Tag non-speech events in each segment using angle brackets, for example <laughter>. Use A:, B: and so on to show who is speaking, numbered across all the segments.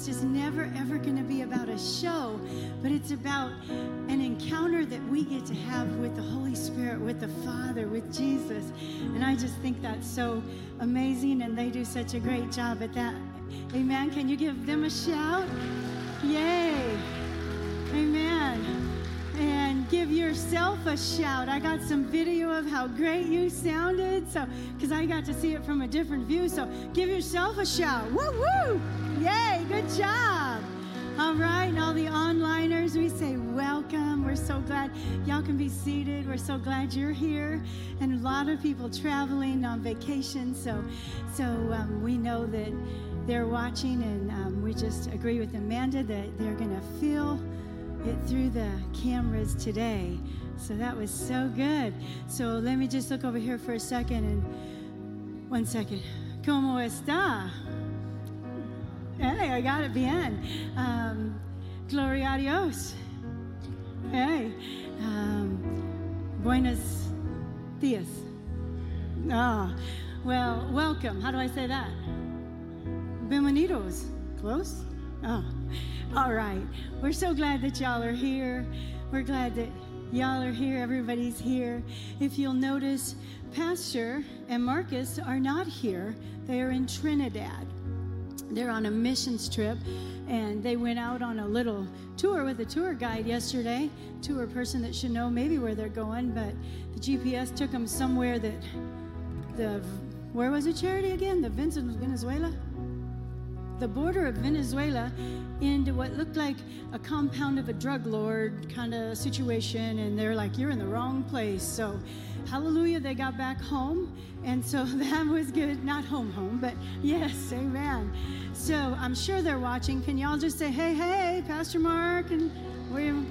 A: is just never, ever going to be about a show, but it's about an encounter that we get to have with the Holy Spirit, with the Father, with Jesus. And I just think that's so amazing, and they do such a great job at that. Amen. Can you give them a shout? Yay. Amen and give yourself a shout. I got some video of how great you sounded, so because I got to see it from a different view. So give yourself a shout. Woo woo! Yay! Good job. All right, and all the onliners, we say welcome. We're so glad y'all can be seated. We're so glad you're here, and a lot of people traveling on vacation. So, so um, we know that they're watching, and um, we just agree with Amanda that they're going to feel it through the cameras today. So that was so good. So let me just look over here for a second and one second. ¿Cómo está? Hey, I got it bien. Um, gloria a Dios. Hey, um, buenos dias. Ah, well, welcome. How do I say that? Bienvenidos. Close? Oh. All right. We're so glad that y'all are here. We're glad that y'all are here. Everybody's here. If you'll notice, Pastor and Marcus are not here, they are in Trinidad. They're on a missions trip and they went out on a little tour with a tour guide yesterday. Tour person that should know maybe where they're going, but the GPS took them somewhere that the where was it charity again? The Vincent Venezuela? The border of Venezuela into what looked like a compound of a drug lord kind of situation. And they're like, You're in the wrong place. So, hallelujah, they got back home. And so <laughs> that was good. Not home, home, but yes, amen. So, I'm sure they're watching. Can y'all just say, Hey, hey, Pastor Mark and William?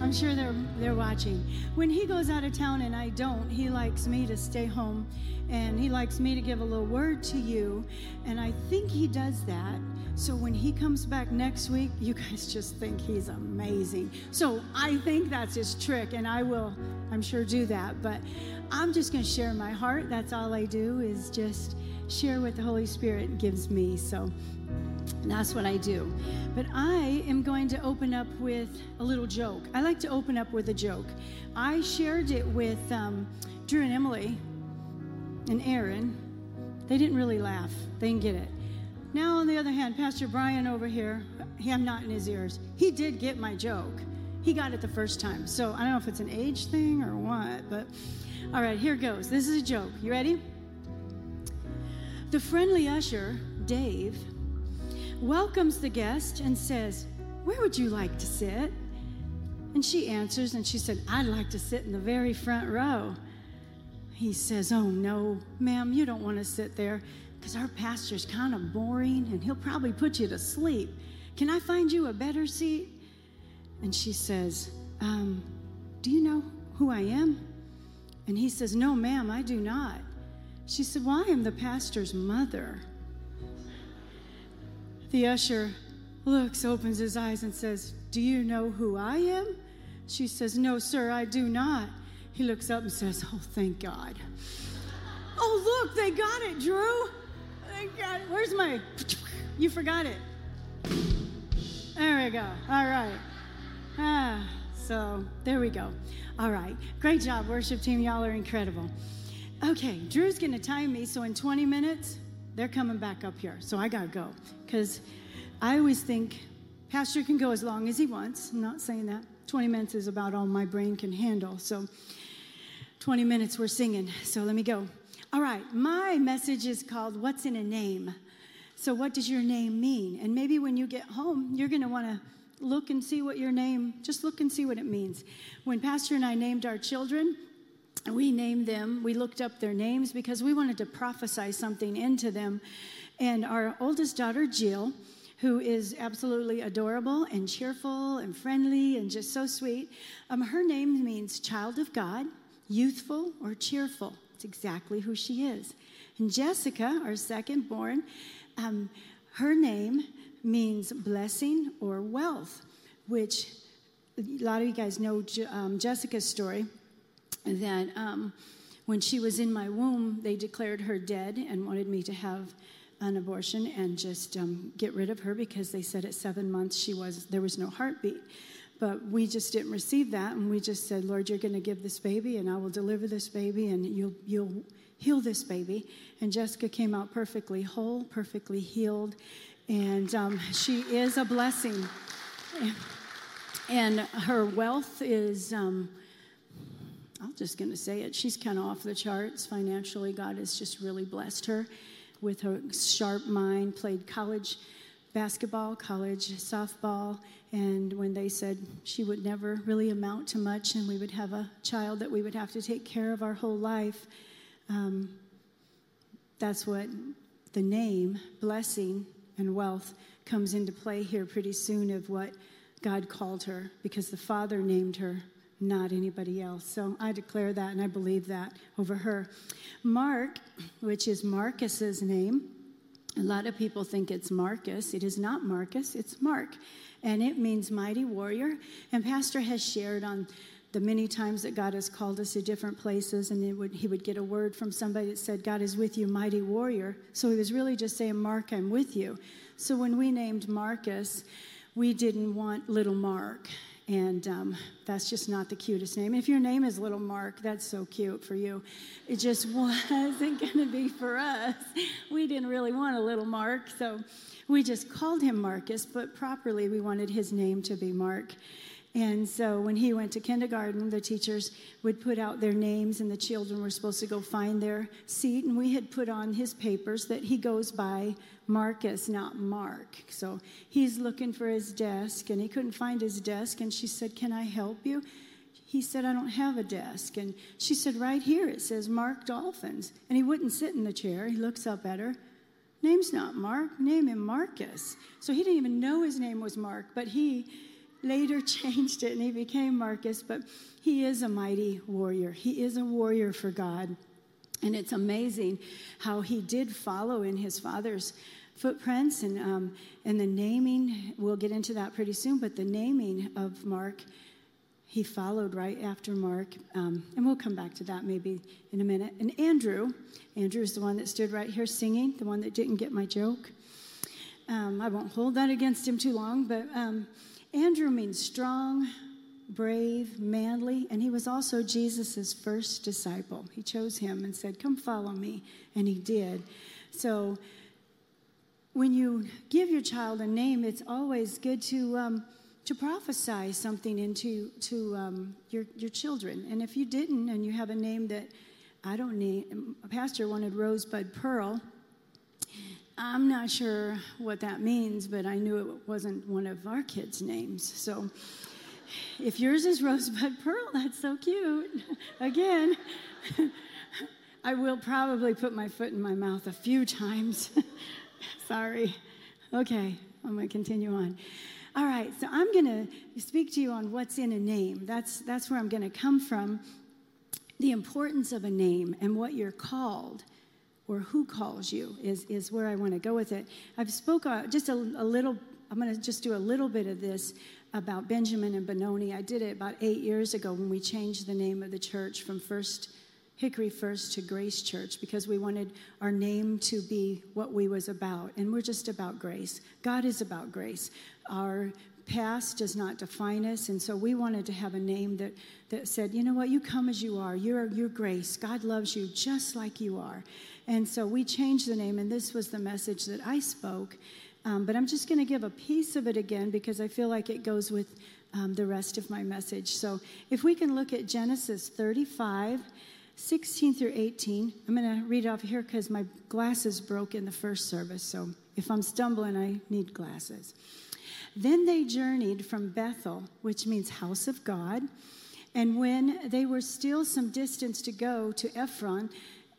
A: I'm sure they're they're watching. When he goes out of town and I don't, he likes me to stay home and he likes me to give a little word to you. And I think he does that. So when he comes back next week, you guys just think he's amazing. So I think that's his trick, and I will, I'm sure, do that. But I'm just going to share my heart. That's all I do is just share what the Holy Spirit gives me. So that's what I do. But I am going to open up with a little joke. I like to open up with a joke. I shared it with um, Drew and Emily and Aaron, they didn't really laugh. They didn't get it. Now, on the other hand, Pastor Brian over here, I'm not in his ears. He did get my joke. He got it the first time. So I don't know if it's an age thing or what, but all right, here goes. This is a joke. You ready? The friendly usher, Dave, welcomes the guest and says, Where would you like to sit? And she answers and she said, I'd like to sit in the very front row he says, Oh, no, ma'am, you don't want to sit there because our pastor's kind of boring and he'll probably put you to sleep. Can I find you a better seat? And she says, um, Do you know who I am? And he says, No, ma'am, I do not. She said, Well, I am the pastor's mother. The usher looks, opens his eyes, and says, Do you know who I am? She says, No, sir, I do not. He looks up and says, Oh, thank God. oh, look, they got it, Drew. Thank God. Where's my. <sniffs> You forgot it. There we go. All right. Ah, so there we go. All right. Great job, worship team. Y'all are incredible. Okay, Drew's going to time me, so in 20 minutes, they're coming back up here. So I got to go because I always think Pastor can go as long as he wants. I'm not saying that. 20 minutes is about all my brain can handle. So 20 minutes we're singing, so let me go. All right, my message is called What's in a Name? So, what does your name mean? And maybe when you get home, you're going to want to look and see what your name, just look and see what it means. When Pastor and I named our children, we named them, we looked up their names because we wanted to prophesy something into them. And our oldest daughter, Jill, who is absolutely adorable and cheerful and friendly and just so sweet, um, her name means child of God youthful or cheerful. It's exactly who she is. And Jessica, our second born, um, her name means blessing or wealth, which a lot of you guys know um, Jessica's story that um, when she was in my womb, they declared her dead and wanted me to have an abortion and just um, get rid of her because they said at seven months she was there was no heartbeat. But we just didn't receive that, and we just said, Lord, you're going to give this baby, and I will deliver this baby, and you'll you'll heal this baby. And Jessica came out perfectly whole, perfectly healed, and um, she is a blessing. And her wealth is. Um, just going to say it. She's kind of off the charts financially. God has just really blessed her with her sharp mind, played college basketball, college softball, and when they said she would never really amount to much and we would have a child that we would have to take care of our whole life, um, that's what the name, blessing, and wealth comes into play here pretty soon of what God called her because the Father named her not anybody else. So I declare that and I believe that over her. Mark, which is Marcus's name, a lot of people think it's Marcus. It is not Marcus, it's Mark. And it means mighty warrior. And Pastor has shared on the many times that God has called us to different places, and would, he would get a word from somebody that said, God is with you, mighty warrior. So he was really just saying, Mark, I'm with you. So when we named Marcus, we didn't want little Mark. And um, that's just not the cutest name. If your name is Little Mark, that's so cute for you. It just <laughs> wasn't going to be for us. We didn't really want a little Mark, so we just called him Marcus, but properly we wanted his name to be Mark. And so when he went to kindergarten, the teachers would put out their names, and the children were supposed to go find their seat. And we had put on his papers that he goes by Marcus, not Mark. So he's looking for his desk, and he couldn't find his desk. And she said, Can I help you? He said, I don't have a desk. And she said, Right here it says Mark Dolphens. And he wouldn't sit in the chair. He looks up at her. Name's not Mark, name him Marcus. So he didn't even know his name was Mark, but he later <laughs> changed it and he became Marcus, but he is a mighty warrior. He is a warrior for God. And it's amazing how he did follow in his father's footprints and, um, and the naming. We'll get into that pretty soon, but the naming of Mark, he followed right after Mark. Um, and we'll come back to that maybe in a minute. And Andrew, Andrew is the one that stood right here singing, the one that didn't get my joke. Um, I won't hold that against him too long, but um, Andrew means strong, brave, manly, and he was also Jesus' first disciple. He chose him and said, Come follow me, and he did. So when you give your child a name, it's always good to. Um, to prophesy something into to um, your your children, and if you didn't, and you have a name that I don't need, a pastor wanted Rosebud Pearl, I'm not sure what that means, but I knew it wasn't one of our kids' names. So if yours is Rosebud Pearl, <laughs> that's so cute. Again, <laughs> I will probably put my foot in my mouth a few times. <laughs> <laughs> Sorry. Okay, I'm going to continue on. All right, so I'm going to speak to you on what's in a name. That's, that's where I'm going to come from. The importance of a name and what you're called or who calls you is, is where I want to go with it. I've spoke uh, just a, a little, I'm going to just do a little bit of this about Benjamin and Benoni. I did it about eight years ago when we changed the name of the church from First Hickory First to Grace Church because we wanted our name to be what we was about. And we're just about grace. God is about grace. Our past does not define us. And so we wanted to have a name that, that said, you know what, you come as you are. You're, you're grace. God loves you just like you are. And so we changed the name, and this was the message that I spoke. Um, but I'm just going to give a piece of it again because I feel like it goes with um, the rest of my message. So if we can look at Genesis 35, 16 through 18, I'm going to read off here because my glasses broke in the first service. So if I'm stumbling, I need glasses. Then they journeyed from Bethel, which means house of God. And when they were still some distance to go to Ephron,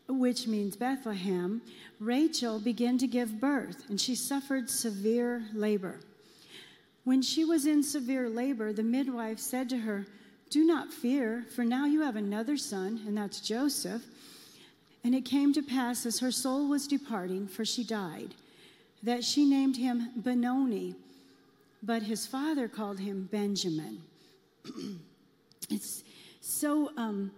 A: which means Bethlehem, Rachel began to give birth, and she suffered severe labor. When she was in severe labor, the midwife said to her, Do not fear, for now you have another son, and that's Joseph. And it came to pass as her soul was departing, for she died, that she named him Benoni, but his father called him Benjamin. <clears throat> it's so um,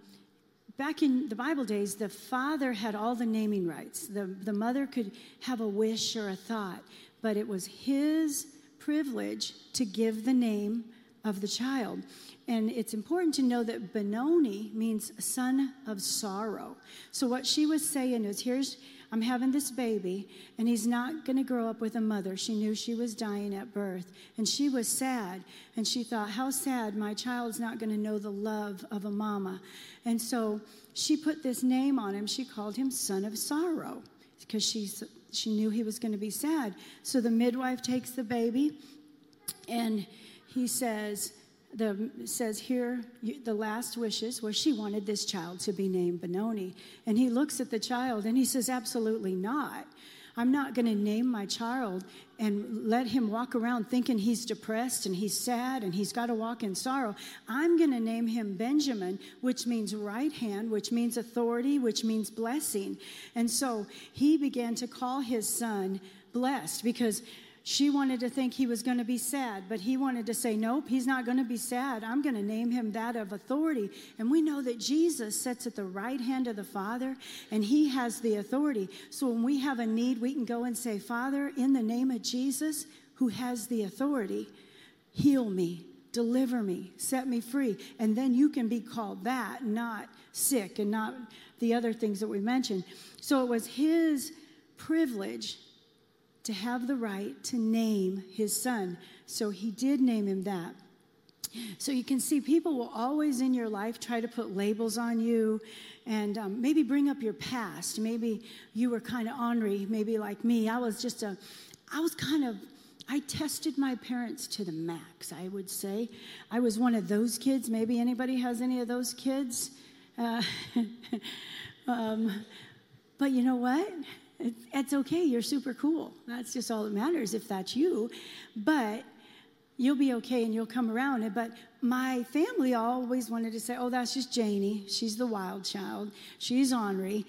A: back in the Bible days, the father had all the naming rights. The, the mother could have a wish or a thought, but it was his privilege to give the name of the child. And it's important to know that Benoni means son of sorrow. So what she was saying is here's I'm having this baby, and he's not going to grow up with a mother. She knew she was dying at birth, and she was sad. And she thought, How sad, my child's not going to know the love of a mama. And so she put this name on him. She called him Son of Sorrow because she, she knew he was going to be sad. So the midwife takes the baby, and he says, the says here the last wishes where she wanted this child to be named Benoni. And he looks at the child and he says, Absolutely not. I'm not going to name my child and let him walk around thinking he's depressed and he's sad and he's got to walk in sorrow. I'm going to name him Benjamin, which means right hand, which means authority, which means blessing. And so he began to call his son blessed because she wanted to think he was going to be sad, but he wanted to say, Nope, he's not going to be sad. I'm going to name him that of authority. And we know that Jesus sits at the right hand of the Father and he has the authority. So when we have a need, we can go and say, Father, in the name of Jesus, who has the authority, heal me, deliver me, set me free. And then you can be called that, not sick and not the other things that we mentioned. So it was his privilege to have the right to name his son. So he did name him that. So you can see people will always in your life try to put labels on you and um, maybe bring up your past. Maybe you were kind of ornery, maybe like me. I was just a, I was kind of, I tested my parents to the max, I would say. I was one of those kids. Maybe anybody has any of those kids? Uh, <laughs> um, but you know what? It's okay. You're super cool. That's just all that matters if that's you. But you'll be okay and you'll come around. But my family always wanted to say, oh, that's just Janey. She's the wild child. She's ornery.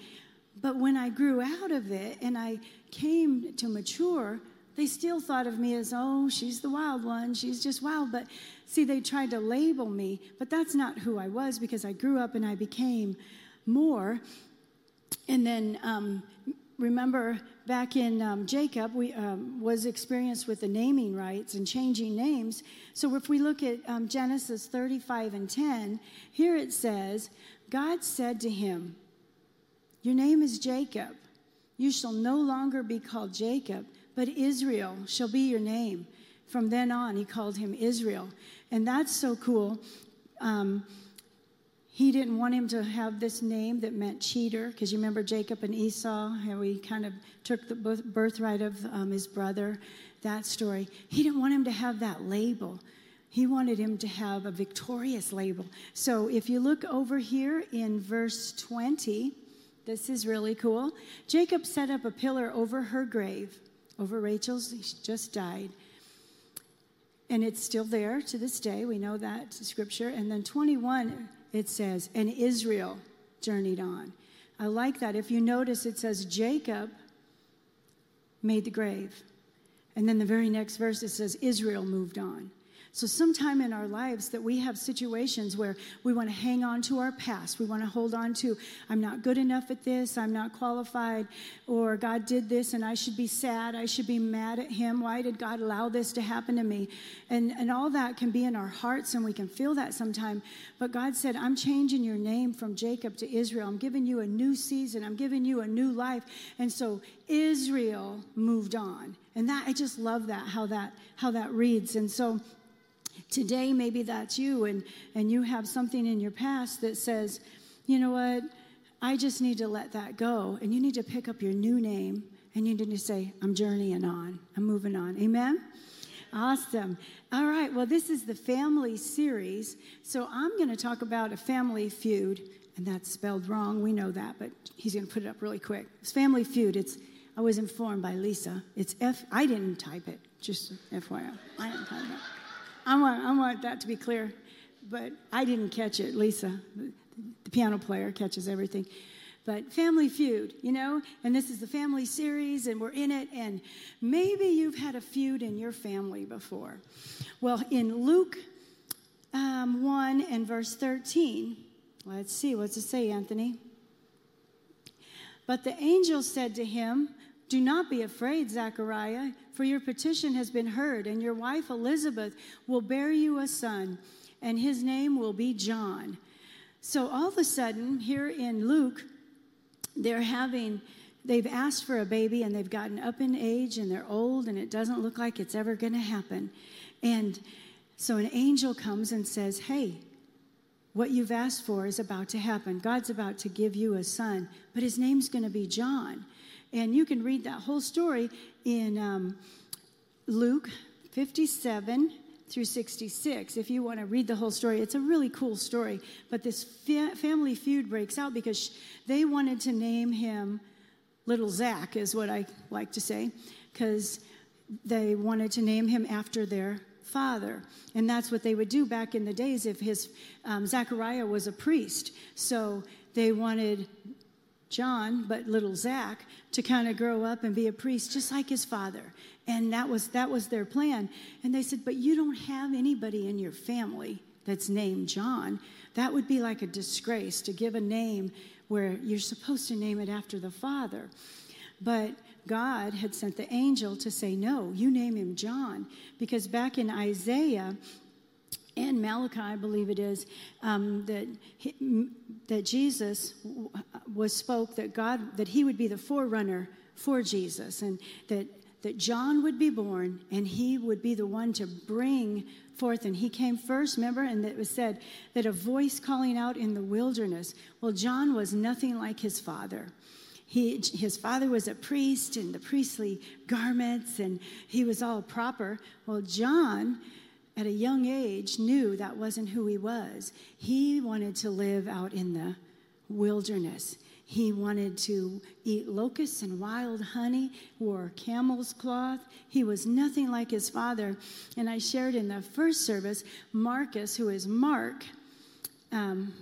A: But when I grew out of it and I came to mature, they still thought of me as, oh, she's the wild one. She's just wild. But see, they tried to label me, but that's not who I was because I grew up and I became more. And then um, remember back in um, Jacob, we um, was experienced with the naming rights and changing names. So if we look at um, Genesis 35 and 10, here it says, God said to him, Your name is Jacob. You shall no longer be called Jacob, but Israel shall be your name. From then on, he called him Israel. And that's so cool. He didn't want him to have this name that meant cheater, because you remember Jacob and Esau, how he kind of took the birthright of um, his brother, that story. He didn't want him to have that label. He wanted him to have a victorious label. So if you look over here in verse 20, this is really cool. Jacob set up a pillar over her grave, over Rachel's, she just died. And it's still there to this day. We know that scripture. And then 21 it says, and Israel journeyed on. I like that. If you notice, it says Jacob made the grave. And then the very next verse, it says Israel moved on. So, sometime in our lives that we have situations where we want to hang on to our past. We want to hold on to, I'm not good enough at this, I'm not qualified, or God did this and I should be sad, I should be mad at Him. Why did God allow this to happen to me? And, and all that can be in our hearts and we can feel that sometime. But God said, I'm changing your name from Jacob to Israel. I'm giving you a new season, I'm giving you a new life. And so, Israel moved on. And that I just love that how that how that reads. And so Today, maybe that's you, and, and you have something in your past that says, you know what, I just need to let that go. And you need to pick up your new name and you need to say, I'm journeying on, I'm moving on. Amen? Awesome. All right, well, this is the family series. So I'm going to talk about a family feud, and that's spelled wrong. We know that, but he's going to put it up really quick. It's Family Feud. It's I was informed by Lisa. It's F. I didn't type it. Just FYI, I didn't type it. I want, I want that to be clear. But I didn't catch it. Lisa, the piano player, catches everything. But Family Feud, you know, and this is the family series, and we're in it, and maybe you've had a feud in your family before. Well, in Luke um, 1 and verse 13, Let's see, what's it say, Anthony? But the angel said to him, Do not be afraid, Zechariah, for your petition has been heard, and your wife Elizabeth will bear you a son, and his name will be John. So all of a sudden, here in Luke, they're having they've asked for a baby and they've gotten up in age and they're old and it doesn't look like it's ever going to happen. And so an angel comes and says, Hey, what you've asked for is about to happen. God's about to give you a son, but his name's going to be John. And you can read that whole story in um, Luke 57 through 66 if you want to read the whole story. It's a really cool story. But this fa- family feud breaks out because they wanted to name him Little Zach, is what I like to say, because they wanted to name him after their father. And that's what they would do back in the days if his um, Zachariah was a priest. So they wanted John, but little Zach, to kind of grow up and be a priest just like his father. And that was that was their plan. And they said, "But you don't have anybody in your family that's named John. That would be like a disgrace to give a name where you're supposed to name it after the father." But God had sent the angel to say, No, you name him John. Because back in Isaiah and Malachi, I believe it is, um, that, he, that Jesus was spoke that God, that he would be the forerunner for Jesus, and that, that John would be born and he would be the one to bring forth. And he came first, remember? And it was said that a voice calling out in the wilderness. Well, John was nothing like his father. He, his father was a priest in the priestly garments, and he was all proper. Well, John, at a young age, knew that wasn't who he was. He wanted to live out in the wilderness. He wanted to eat locusts and wild honey, wore camel's cloth. He was nothing like his father. And I shared in the first service, Marcus, who is Mark, um,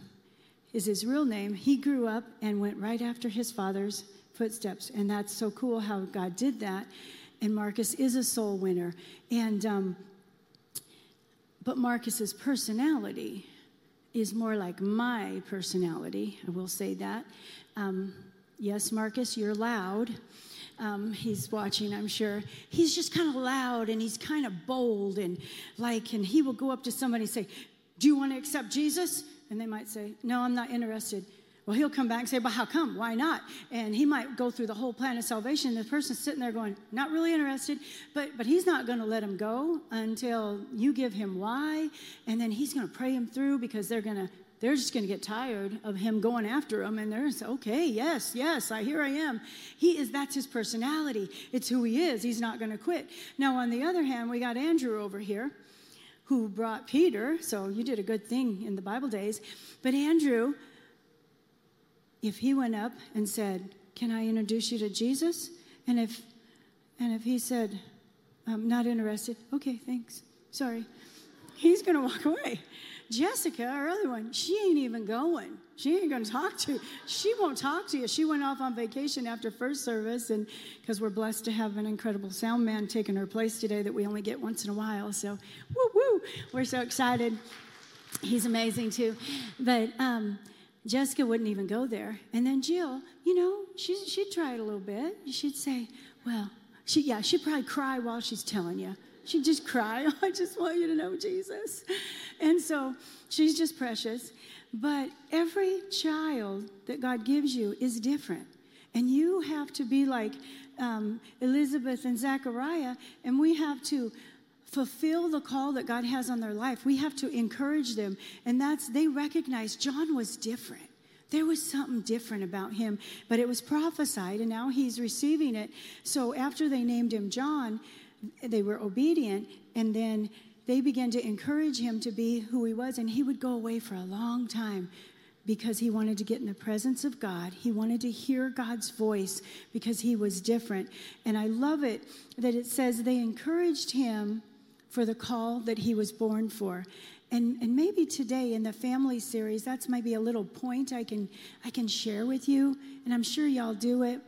A: is his real name. He grew up and went right after his father's footsteps. And that's so cool how God did that. And Marcus is a soul winner. And, um, but Marcus's personality is more like my personality. I will say that. Um, yes, Marcus, you're loud. Um, he's watching, I'm sure. He's just kind of loud and he's kind of bold and like, and he will go up to somebody and say, Do you want to accept Jesus? And they might say, No, I'm not interested. Well, he'll come back and say, Well, how come? Why not? And he might go through the whole plan of salvation. The person's sitting there going, Not really interested, but, but he's not going to let him go until you give him why. And then he's going to pray him through because they're going to. They're just going to get tired of him going after him, and they're say, okay, yes, yes, I here I am. He is that's his personality. It's who he is. He's not going to quit. Now, on the other hand, we got Andrew over here, who brought Peter. So you did a good thing in the Bible days. But Andrew, if he went up and said, Can I introduce you to Jesus? And if and if he said, I'm not interested, okay, thanks. Sorry. He's gonna walk away. Jessica, our other one, she ain't even going. She ain't going to talk to you. She won't talk to you. She went off on vacation after first service, and because we're blessed to have an incredible sound man taking her place today that we only get once in a while. So, woo woo, we're so excited. He's amazing too. But um, Jessica wouldn't even go there. And then Jill, you know, she, she'd try it a little bit. She'd say, well, she, yeah, she'd probably cry while she's telling you. She'd just cry, <laughs> I just want you to know Jesus. And so she's just precious. But every child that God gives you is different. And you have to be like um, Elizabeth and Zachariah, and we have to fulfill the call that God has on their life. We have to encourage them. And that's, they recognize John was different. There was something different about him, but it was prophesied, and now he's receiving it. So after they named him John, they were obedient, and then they began to encourage him to be who he was, and he would go away for a long time because he wanted to get in the presence of God. He wanted to hear God's voice because he was different. And I love it that it says they encouraged him for the call that he was born for. And, and maybe today in the family series, that's maybe a little point I can, I can share with you, and I'm sure y'all do it.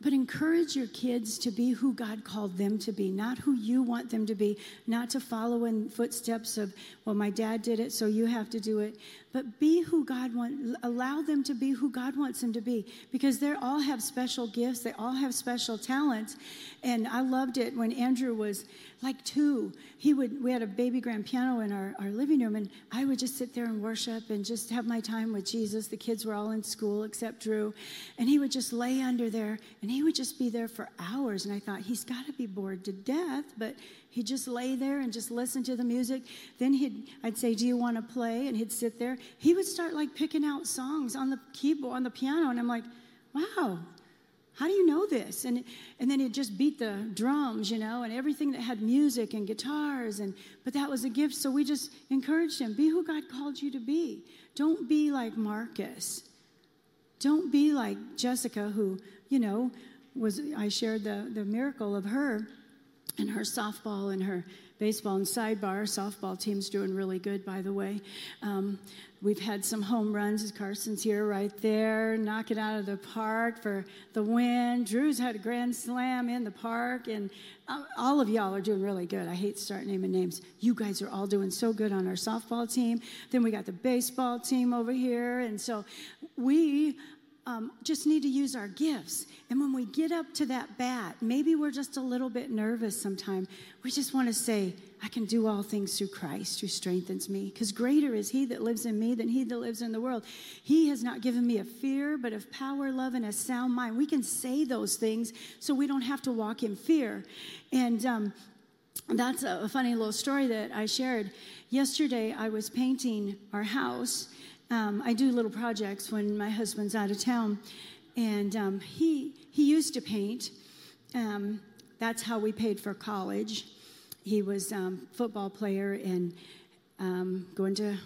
A: but encourage your kids to be who God called them to be, not who you want them to be, not to follow in footsteps of, well, my dad did it, so you have to do it. But be who God wants, allow them to be who God wants them to be because they all have special gifts, they all have special talents. And I loved it when Andrew was like two. He would, we had a baby grand piano in our, our living room, and I would just sit there and worship and just have my time with Jesus. The kids were all in school except Drew. And he would just lay under there and he would just be there for hours. And I thought, he's got to be bored to death, but He'd just lay there and just listen to the music. Then he'd, I'd say, Do you want to play? And he'd sit there. He would start like picking out songs on the keyboard, on the piano. And I'm like, Wow, how do you know this? And, and then he'd just beat the drums, you know, and everything that had music and guitars. And, but that was a gift. So we just encouraged him be who God called you to be. Don't be like Marcus. Don't be like Jessica, who, you know, was, I shared the, the miracle of her and her softball and her baseball and sidebar. Softball team's doing really good by the way. Um, we've had some home runs. Carson's here right there knock it out of the park for the win. Drew's had a grand slam in the park and uh, all of y'all are doing really good. I hate to start naming names. You guys are all doing so good on our softball team. Then we got the baseball team over here and so we um, just need to use our gifts. And when we get up to that bat, maybe we're just a little bit nervous sometimes. We just want to say, I can do all things through Christ who strengthens me. Because greater is he that lives in me than he that lives in the world. He has not given me a fear, but of power, love, and a sound mind. We can say those things so we don't have to walk in fear. And um, that's a funny little story that I shared. Yesterday, I was painting our house um, I do little projects when my husband's out of town, and um, he he used to paint. Um, that's how we paid for college. He was um, football player and um, going to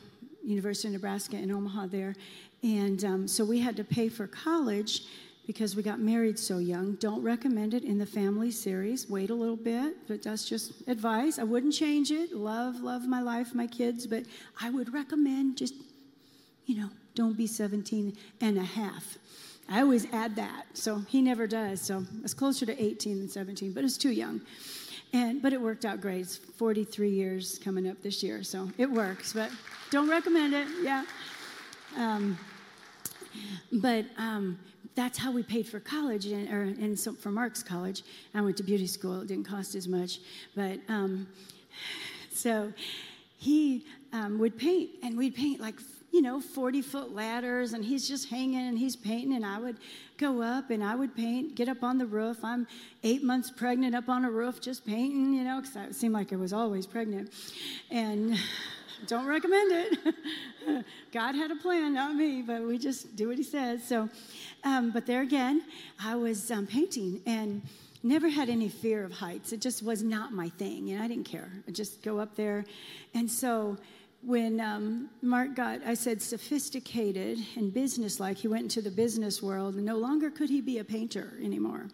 A: University of Nebraska in Omaha there, and um, so we had to pay for college because we got married so young. Don't recommend it in the family series. Wait a little bit, but that's just advice. I wouldn't change it. Love, love my life, my kids, but I would recommend just you know, don't be 17 and a half. I always add that. So he never does. So it's closer to 18 than 17, but it's too young. And but it worked out great. It's 43 years coming up this year, so it works. But don't recommend it. Yeah. Um, but um, that's how we paid for college, and, or, and so for Mark's college. I went to beauty school. It didn't cost as much, but um, <sighs> so he um, would paint, and we'd paint like you know, 40 foot ladders, and he's just hanging and he's painting, and I would go up and I would paint, get up on the roof. I'm eight months pregnant up on a roof just painting, you know, because it seemed like I was always pregnant. And <laughs> don't recommend it. <laughs> God had a plan, not me, but we just do what he says. So, um, but there again, I was um, painting and never had any fear of heights. It just was not my thing, and I didn't care. I just go up there. And so, when um, Mark got, I said, sophisticated and businesslike, he went into the business world, and no longer could he be a painter anymore.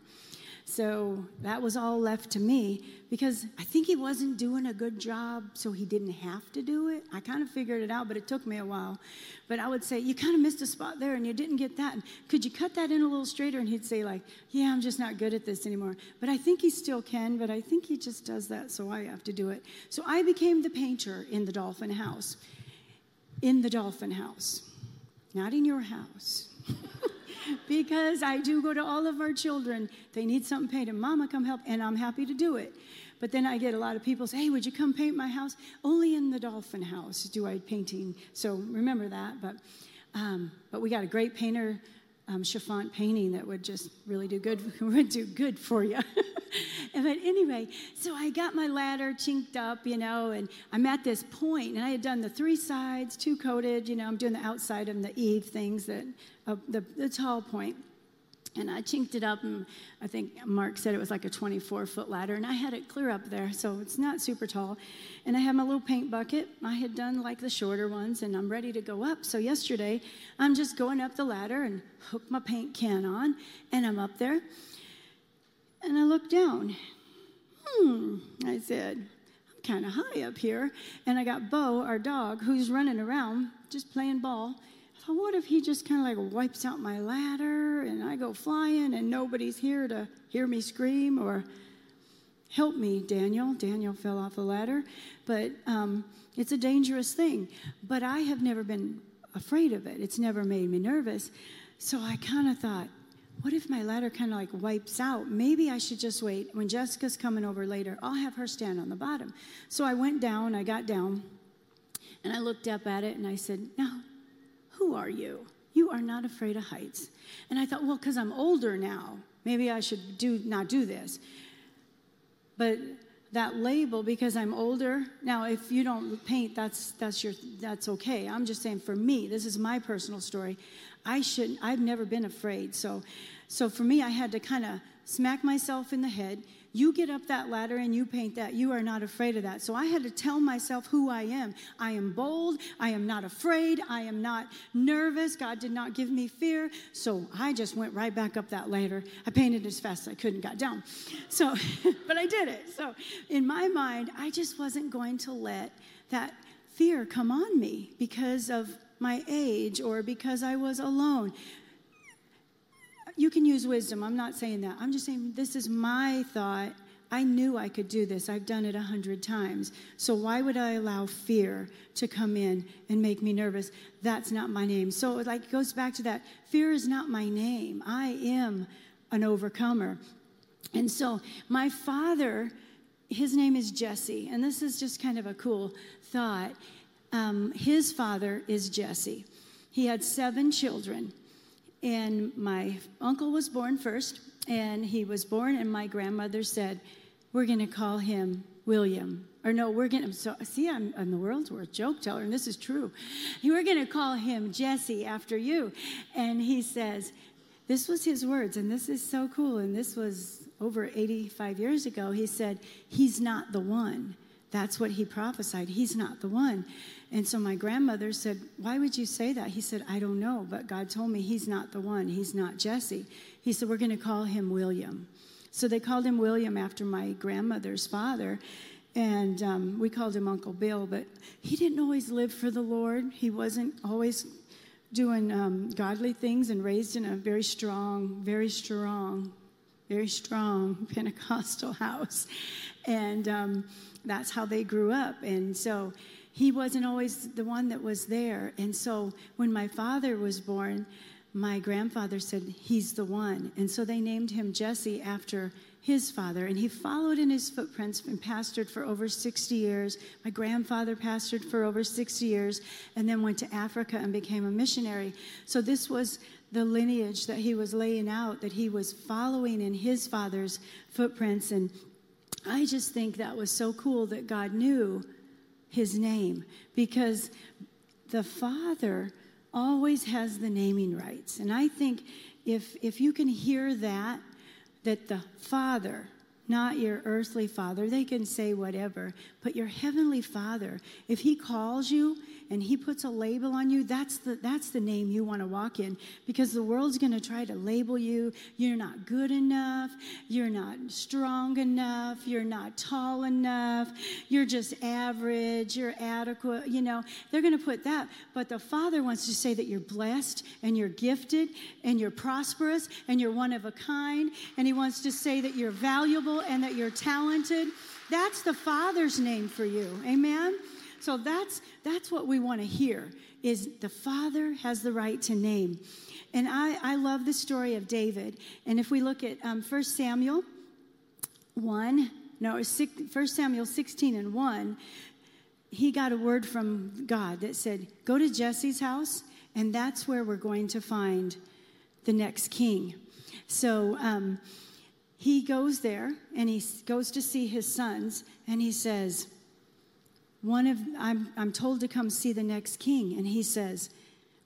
A: So that was all left to me because I think he wasn't doing a good job, so he didn't have to do it. I kind of figured it out, but it took me a while. But I would say, You kind of missed a spot there and you didn't get that. Could you cut that in a little straighter? And he'd say, like, Yeah, I'm just not good at this anymore. But I think he still can, but I think he just does that, so I have to do it. So I became the painter in the Dolphin House. In the Dolphin House, not in your house. <laughs> because I do go to all of our children. They need something painted. Mama, come help, and I'm happy to do it. But then I get a lot of people say, "Hey, would you come paint my house?" Only in the Dolphin House do I painting. So remember that. But um, but we got a great painter, um, chiffon painting that would just really do good. <laughs> would do good for you. <laughs> but anyway, so I got my ladder chinked up, you know, and I'm at this point, and I had done the three sides, two coated, you know, I'm doing the outside and the eave things that uh, the, the tall point. And I chinked it up, and I think Mark said it was like a 24 foot ladder, and I had it clear up there, so it's not super tall. And I had my little paint bucket. I had done like the shorter ones, and I'm ready to go up. So yesterday, I'm just going up the ladder and hook my paint can on, and I'm up there. And I look down. Hmm, I said, I'm kind of high up here. And I got Bo, our dog, who's running around just playing ball what if he just kind of like wipes out my ladder and I go flying and nobody's here to hear me scream or help me, Daniel? Daniel fell off the ladder. But um, it's a dangerous thing. But I have never been afraid of it, it's never made me nervous. So I kind of thought, what if my ladder kind of like wipes out? Maybe I should just wait. When Jessica's coming over later, I'll have her stand on the bottom. So I went down, I got down, and I looked up at it and I said, Now, who are you? You are not afraid of heights. And I thought, well, because I'm older now, maybe I should do not do this. But that label because I'm older. Now, if you don't paint, that's that's your that's okay. I'm just saying for me, this is my personal story. I shouldn't. I've never been afraid. So, so for me, I had to kind of smack myself in the head. You get up that ladder and you paint that. You are not afraid of that. So I had to tell myself who I am. I am bold. I am not afraid. I am not nervous. God did not give me fear. So I just went right back up that ladder. I painted as fast as I could and got down. So, <laughs> but I did it. So in my mind, I just wasn't going to let that fear come on me because of my age or because I was alone. You can use wisdom. I'm not saying that. I'm just saying this is my thought. I knew I could do this. I've done it a hundred times. So why would I allow fear to come in and make me nervous? That's not my name. So it like goes back to that. Fear is not my name. I am an overcomer. And so my father, his name is Jesse, and this is just kind of a cool thought um, his father is Jesse. He had seven children, and my uncle was born first, and he was born, and my grandmother said, We're going to call him William. Or no, we're going to, so, see, I'm, I'm the world's worst joke teller, and this is true. We're going to call him Jesse after you. And he says, This was his words, and this is so cool, and this was over 85 years ago. He said, He's not the one. That's what he prophesied. He's not the one. And so my grandmother said, Why would you say that? He said, I don't know, but God told me he's not the one. He's not Jesse. He said, We're going to call him William. So they called him William after my grandmother's father. And um, we called him Uncle Bill, but he didn't always live for the Lord. He wasn't always doing um, godly things and raised in a very strong, very strong, very strong <laughs> Pentecostal house. And um, that's how they grew up. And so he wasn't always the one that was there. And so when my father was born, my grandfather said, He's the one. And so they named him Jesse after his father. And he followed in his footprints and pastored for over 60 years. My grandfather pastored for over 60 years and then went to Africa and became a missionary. So this was the lineage that he was laying out, that he was following in his father's footprints. And I just think that was so cool that God knew his name because the Father always has the naming rights. And I think if, if you can hear that, that the Father, not your earthly father, they can say whatever, but your heavenly Father, if he calls you and he puts a label on you, that's the, that's the name you want to walk in because the world's going to try to label you. You're not good enough. You're not strong enough. You're not tall enough. You're just average. You're adequate. You know, they're going to put that. But the Father wants to say that you're blessed and you're gifted and you're prosperous and you're one of a kind. And He wants to say that you're valuable and that you're talented. That's the Father's name for you. Amen? So that's that's what we want to hear is the Father has the right to name. And I, I love the story of David. And if we look at um, 1 Samuel 1, no, 1 Samuel 16 and 1, he got a word from God that said, Go to Jesse's house, and that's where we're going to find the next king. So um, he goes there and he goes to see his sons, and he says, one of I'm, I'm told to come see the next king. And he says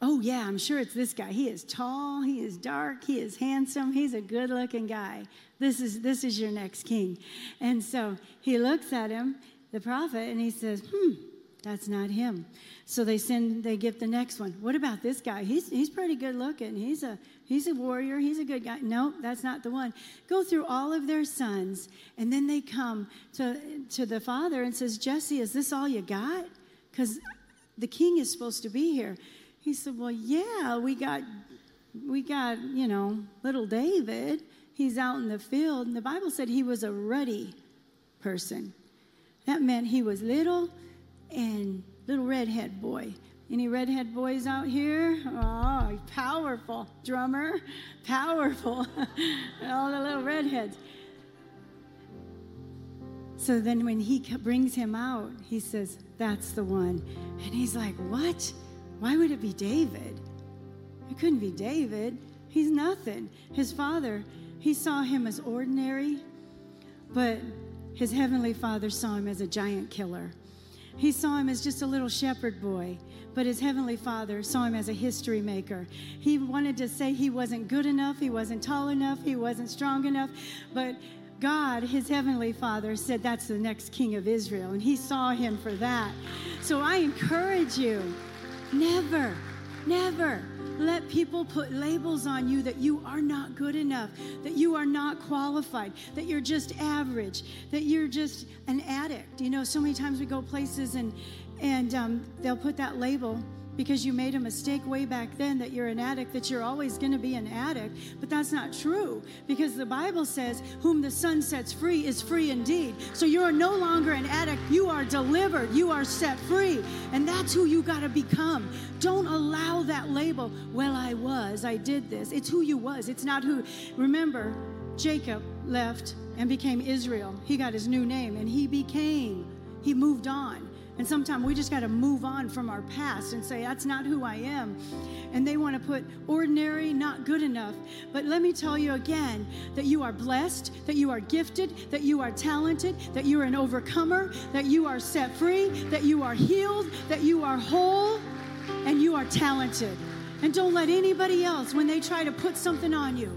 A: oh yeah i'm sure it's this guy. He is tall he is dark he is handsome he's a good looking guy. This is this is your next king. And so he looks at him the prophet and he says hmm that's not him so they send they get the next one what about this guy he's he's pretty good looking he's a He's a warrior. He's a good guy. No, that's not the one. Go through all of their sons, and then they come to, to the father and says, Jesse, is this all you got? Because the king is supposed to be here. He said, Well, yeah, we got, we got, you know, little David. He's out in the field. And the Bible said he was a ruddy person. That meant he was little and little redhead boy. Any redhead boys out here? Oh, powerful drummer, <laughs> powerful. <laughs> All the little redheads. So then when he brings him out, he says, That's the one. And he's like, What? Why would it be David? It couldn't be David. He's nothing. His father, he saw him as ordinary, but his heavenly father saw him as a giant killer. He saw him as just a little shepherd boy, but his heavenly father saw him as a history maker. He wanted to say he wasn't good enough, he wasn't tall enough, he wasn't strong enough, but God, his heavenly father, said that's the next king of Israel, and he saw him for that. So I encourage you never, never let people put labels on you that you are not good enough, that you are not qualified, that you're just average, that you're just an addict. You know, so many times we go places and and um, they'll put that label because you made a mistake way back then that you're an addict, that you're always going to be an addict. But that's not true because the Bible says, Whom the Son sets free is free indeed. So you are no longer an addict. You are delivered. You are set free. And that's who you got to become. Don't allow that label, Well, I was, I did this. It's who you was. It's not who. Remember, Jacob left and became Israel. He got his new name and he became, he moved on. And sometimes we just got to move on from our past and say, that's not who I am. And they want to put ordinary, not good enough. But let me tell you again that you are blessed, that you are gifted, that you are talented, that you are an overcomer, that you are set free, that you are healed, that you are whole, and you are talented. And don't let anybody else, when they try to put something on you,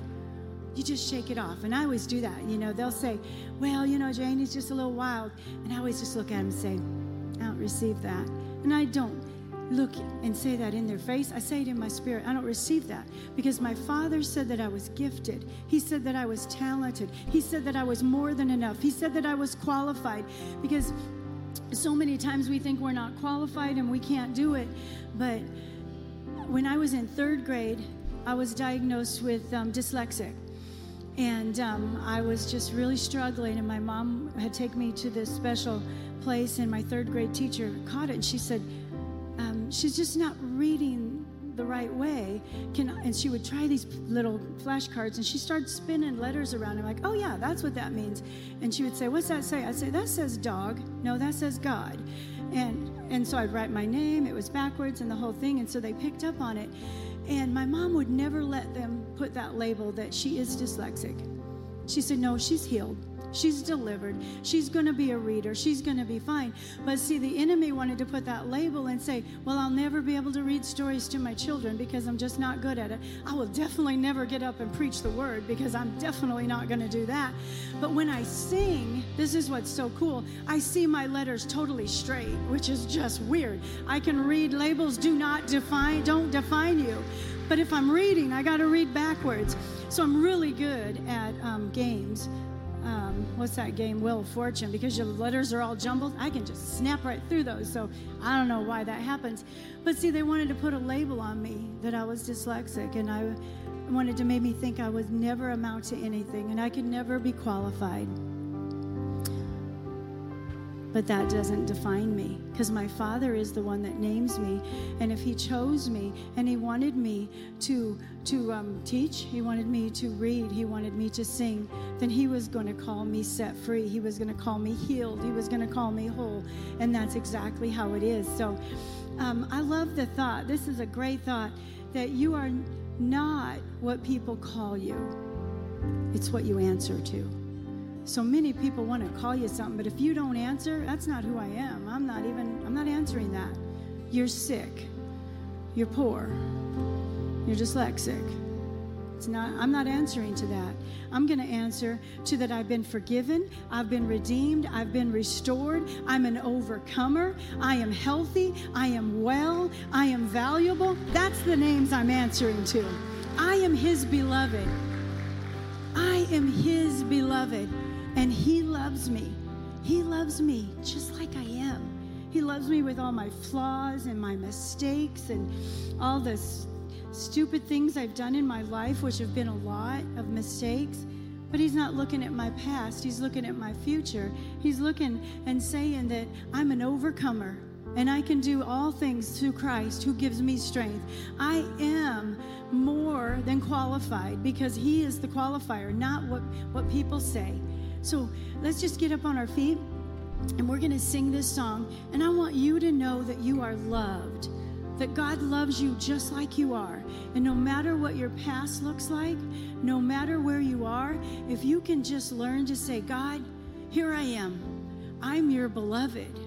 A: you just shake it off. And I always do that. You know, they'll say, well, you know, Jane is just a little wild. And I always just look at them and say, I don't receive that. And I don't look and say that in their face. I say it in my spirit. I don't receive that because my father said that I was gifted. He said that I was talented. He said that I was more than enough. He said that I was qualified because so many times we think we're not qualified and we can't do it. But when I was in third grade, I was diagnosed with um, dyslexic. And um, I was just really struggling, and my mom had taken me to this special place, and my third grade teacher caught it, and she said, um, She's just not reading the right way. Can and she would try these little flashcards, and she started spinning letters around. I'm like, oh yeah, that's what that means. And she would say, what's that say? I'd say that says dog. No, that says God. And and so I'd write my name. It was backwards and the whole thing. And so they picked up on it. And my mom would never let them put that label that she is dyslexic. She said, no, she's healed. She's delivered. She's going to be a reader. She's going to be fine. But see, the enemy wanted to put that label and say, Well, I'll never be able to read stories to my children because I'm just not good at it. I will definitely never get up and preach the word because I'm definitely not going to do that. But when I sing, this is what's so cool. I see my letters totally straight, which is just weird. I can read labels do not define, don't define you. But if I'm reading, I got to read backwards. So I'm really good at um, games um, what's that game, Wheel of Fortune, because your letters are all jumbled, I can just snap right through those. So I don't know why that happens. But see, they wanted to put a label on me that I was dyslexic, and I wanted to make me think I would never amount to anything and I could never be qualified. But that doesn't define me because my Father is the one that names me. And if He chose me and He wanted me to, to um, teach, He wanted me to read, He wanted me to sing, then He was going to call me set free. He was going to call me healed. He was going to call me whole. And that's exactly how it is. So um, I love the thought. This is a great thought that you are not what people call you, it's what you answer to. So many people want to call you something, but if you don't answer, that's not who I am. I'm not even, I'm not answering that. You're sick. You're poor. You're dyslexic. It's not, I'm not answering to that. I'm going to answer to that I've been forgiven, I've been redeemed, I've been restored, I'm an overcomer, I am healthy, I am well, I am valuable. That's the names I'm answering to. I am His beloved. I am His beloved. And He loves me. He loves me just like I am.
B: He loves me with all my flaws and my mistakes and all the s- stupid things I've done in my life, which have been a lot of mistakes. But He's not looking at my past, He's looking at my future. He's looking and saying that I'm an overcomer and I can do all things through Christ who gives me strength. I am more than qualified because He is the qualifier, not what, what people say. So let's just get up on our feet and we're going to sing this song. And I want you to know that you are loved, that God loves you just like you are. And no matter what your past looks like, no matter where you are, if you can just learn to say, God, here I am. I'm your beloved.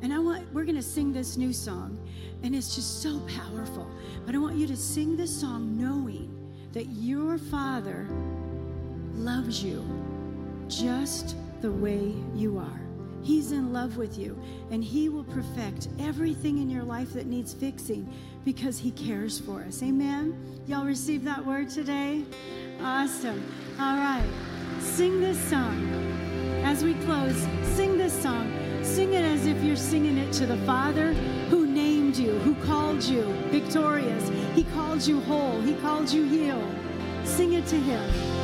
B: And I want we're going to sing this new song and it's just so powerful. But I want you to sing this song knowing that your father loves you just the way you are. He's in love with you, and He will perfect everything in your life that needs fixing because He cares for us. Amen? Y'all receive that word today? Awesome. All right. Sing this song. As we close, sing this song. Sing it as if you're singing it to the Father who named you, who called you victorious. He called you whole, He called you healed. Sing it to Him.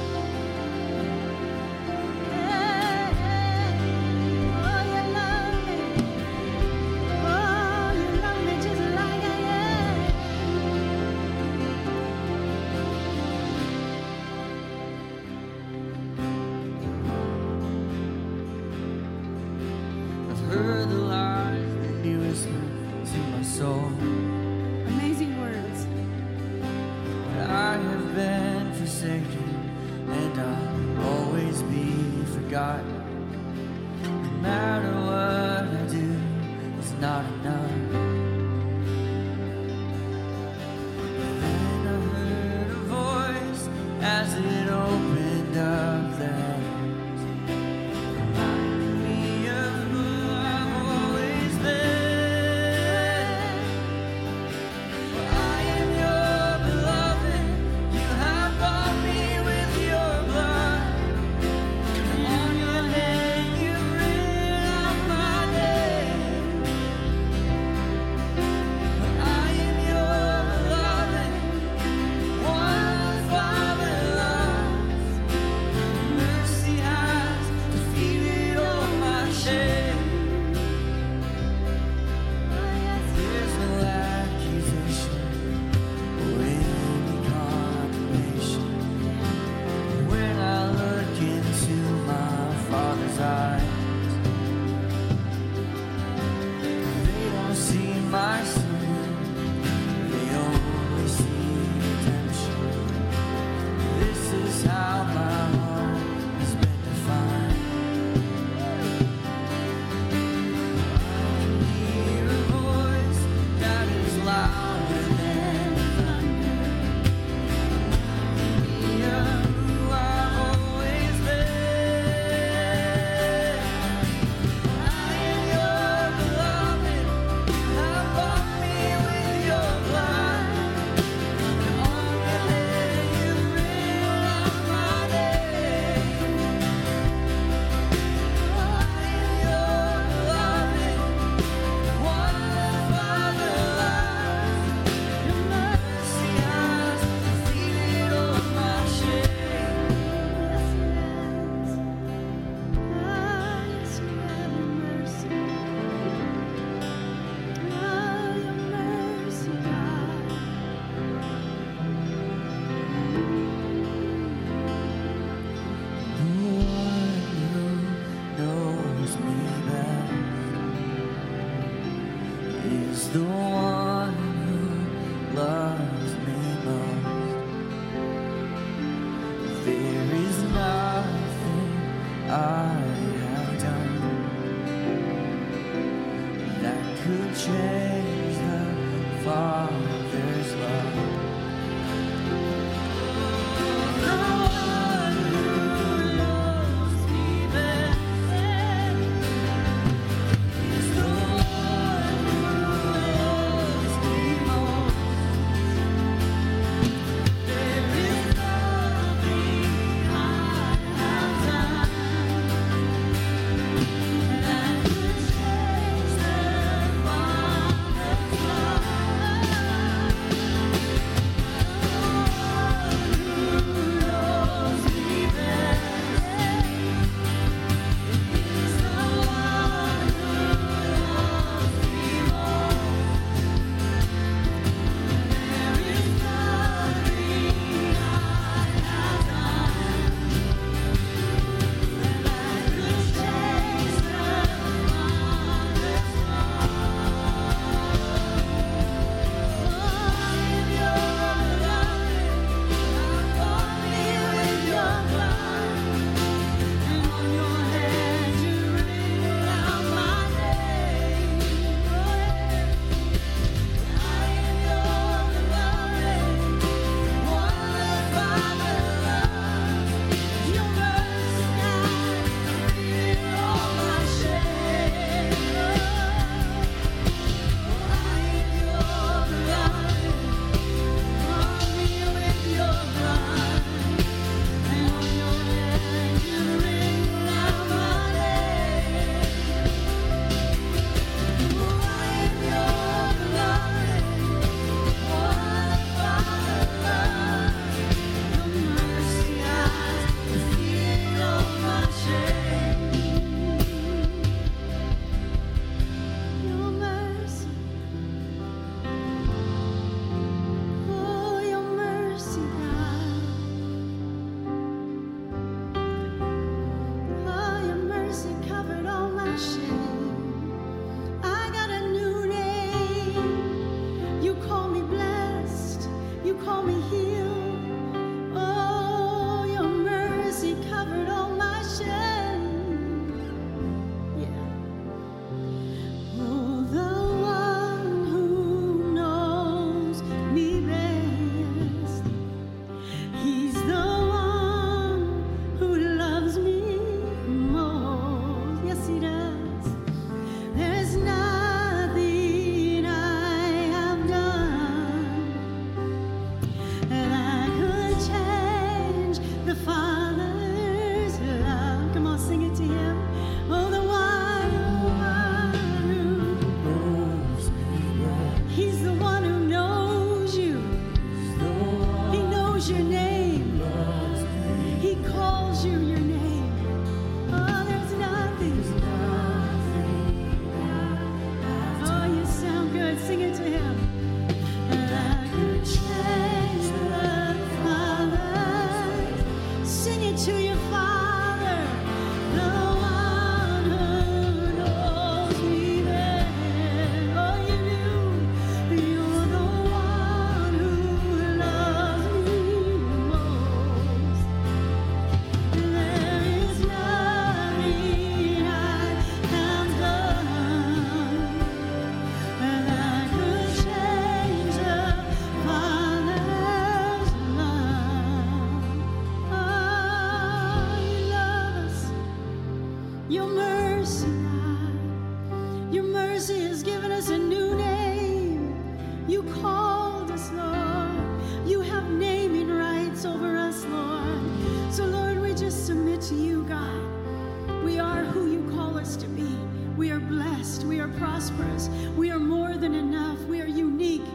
A: Us to be. We are blessed. We are prosperous. We are more than enough. We are unique.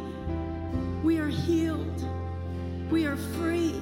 A: We are healed. We are free.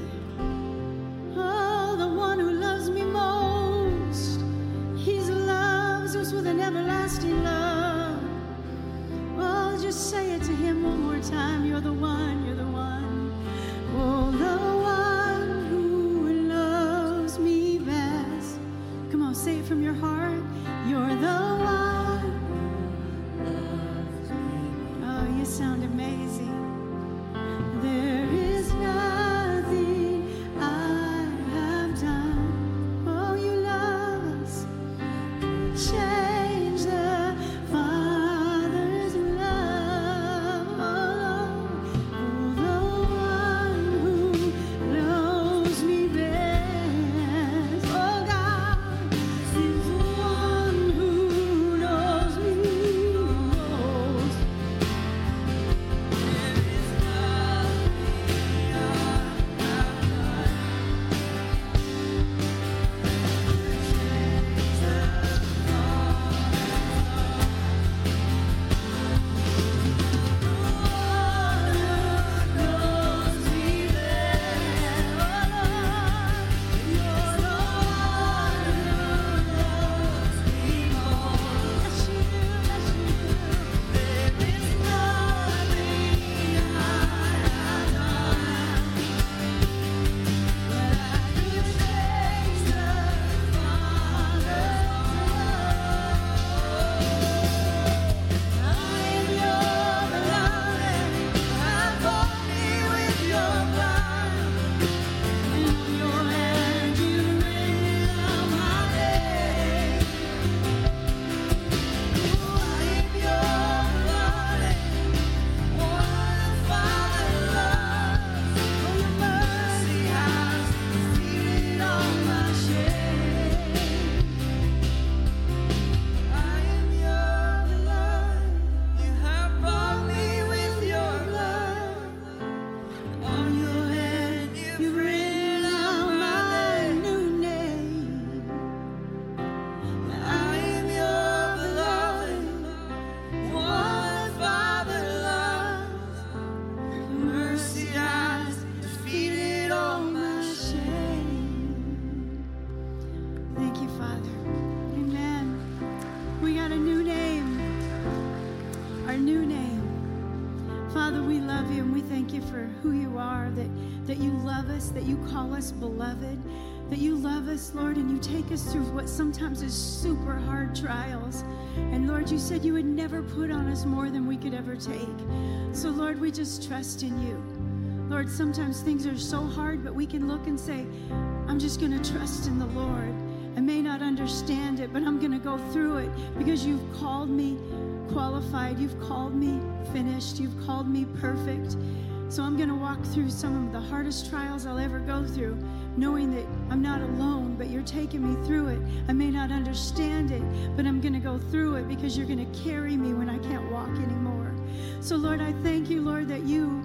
A: Us beloved, that you love us, Lord, and you take us through what sometimes is super hard trials. And Lord, you said you would never put on us more than we could ever take. So, Lord, we just trust in you. Lord, sometimes things are so hard, but we can look and say, I'm just going to trust in the Lord. I may not understand it, but I'm going to go through it because you've called me qualified. You've called me finished. You've called me perfect. So I'm going to walk through some of the hardest trials I'll ever go through, knowing that I'm not alone, but you're taking me through it. I may not understand it, but I'm going to go through it because you're going to carry me when I can't walk anymore. So, Lord, I thank you, Lord, that you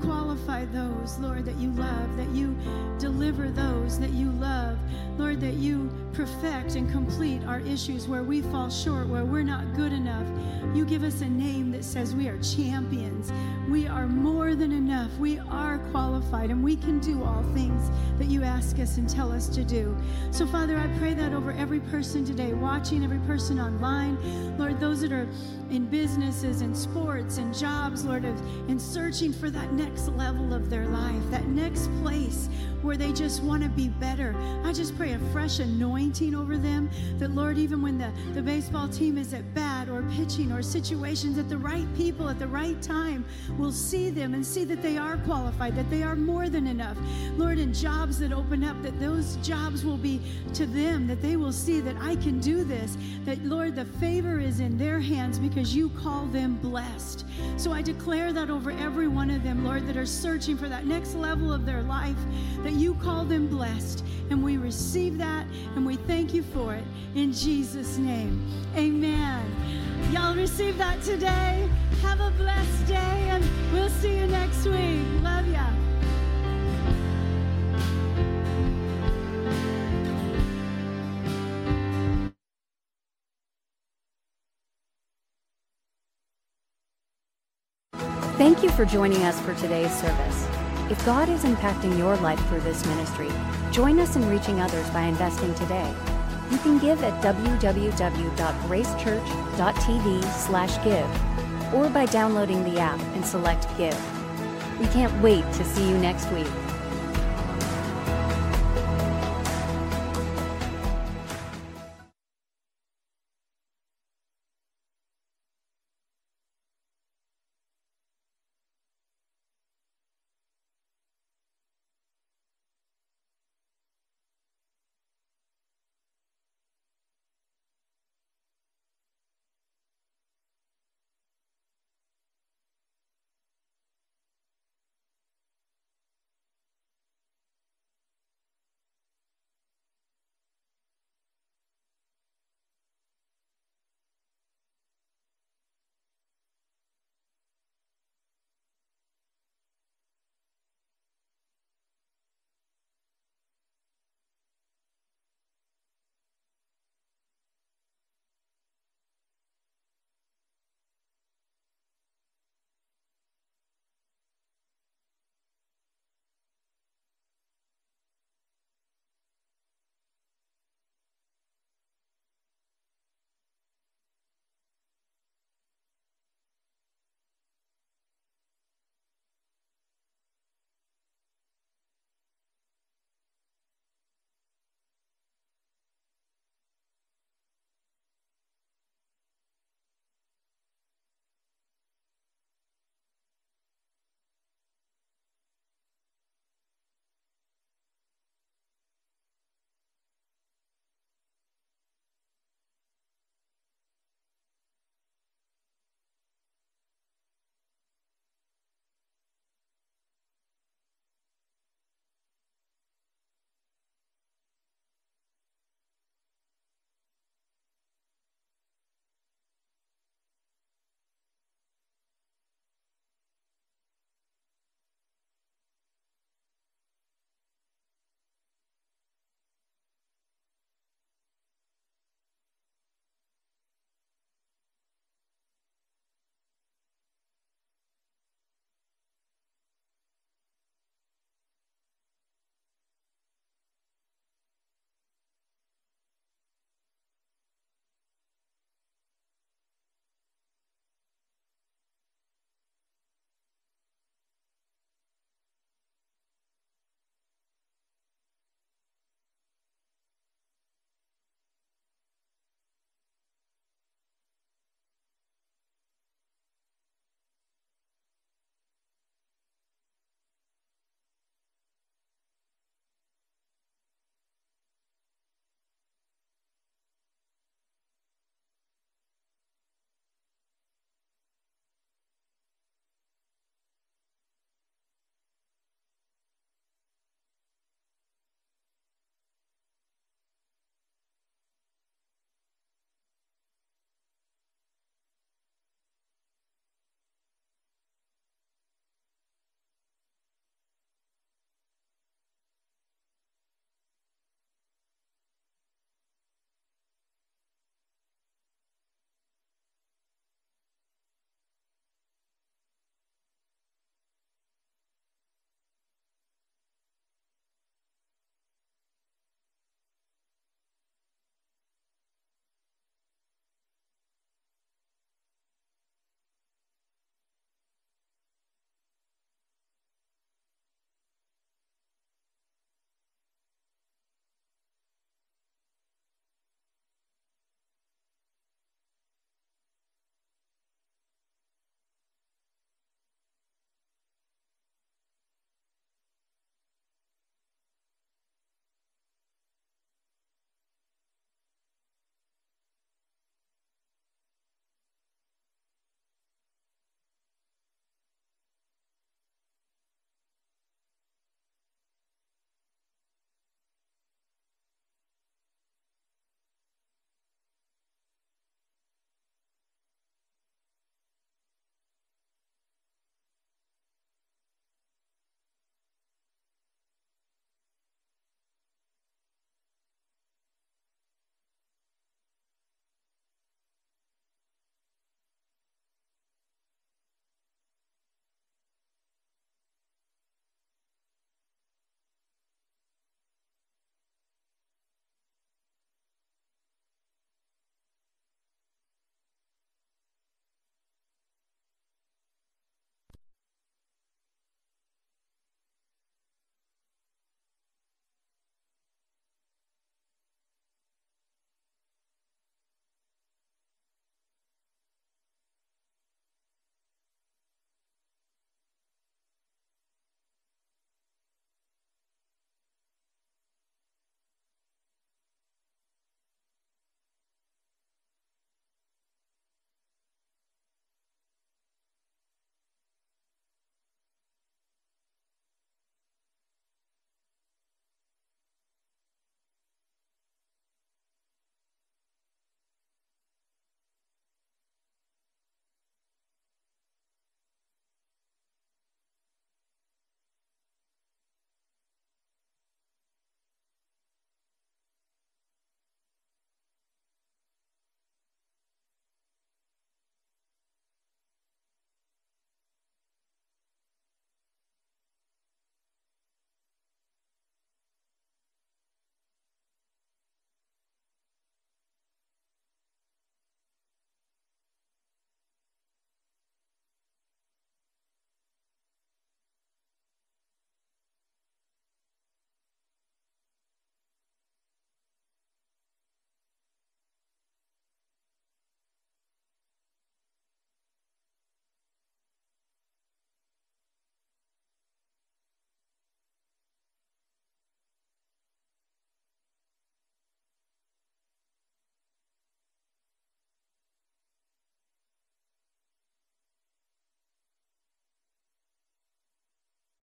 A: qualify those, Lord, that you love, that you deliver those that you love, Lord, that you perfect and complete our issues where we fall short, where we're not good enough. You give us a name that says we are champions. We are more than enough. We are qualified and we can do all things that you ask us and tell us to do. So, Father, I pray that over every person today, watching, every person online, Lord, those that are in businesses and sports and jobs, Lord, and searching for that next level of their life, that next place where they just want to be better. I just pray a fresh anointing over them that, Lord, even when the, the baseball team is at bat or pitching or situations, that the right people at the right time will see them and see that they are qualified, that they are more than enough. Lord, in jobs that open up, that those jobs will be to them, that they will see that I can do this, that, Lord, the favor is in their hands because you call them blessed. So I declare that over every one of them, Lord, that are searching for that next level of their life, that you call them blessed. And we receive that and we thank you for it in Jesus' name. Amen. Y'all receive that today. Have a blessed day and we'll see you next week. Love ya.
C: Thank you for joining us for today's service. If God is impacting your life through this ministry, join us in reaching others by investing today. You can give at www.gracechurch.tv/give or by downloading the app and select give. We can't wait to see you next week.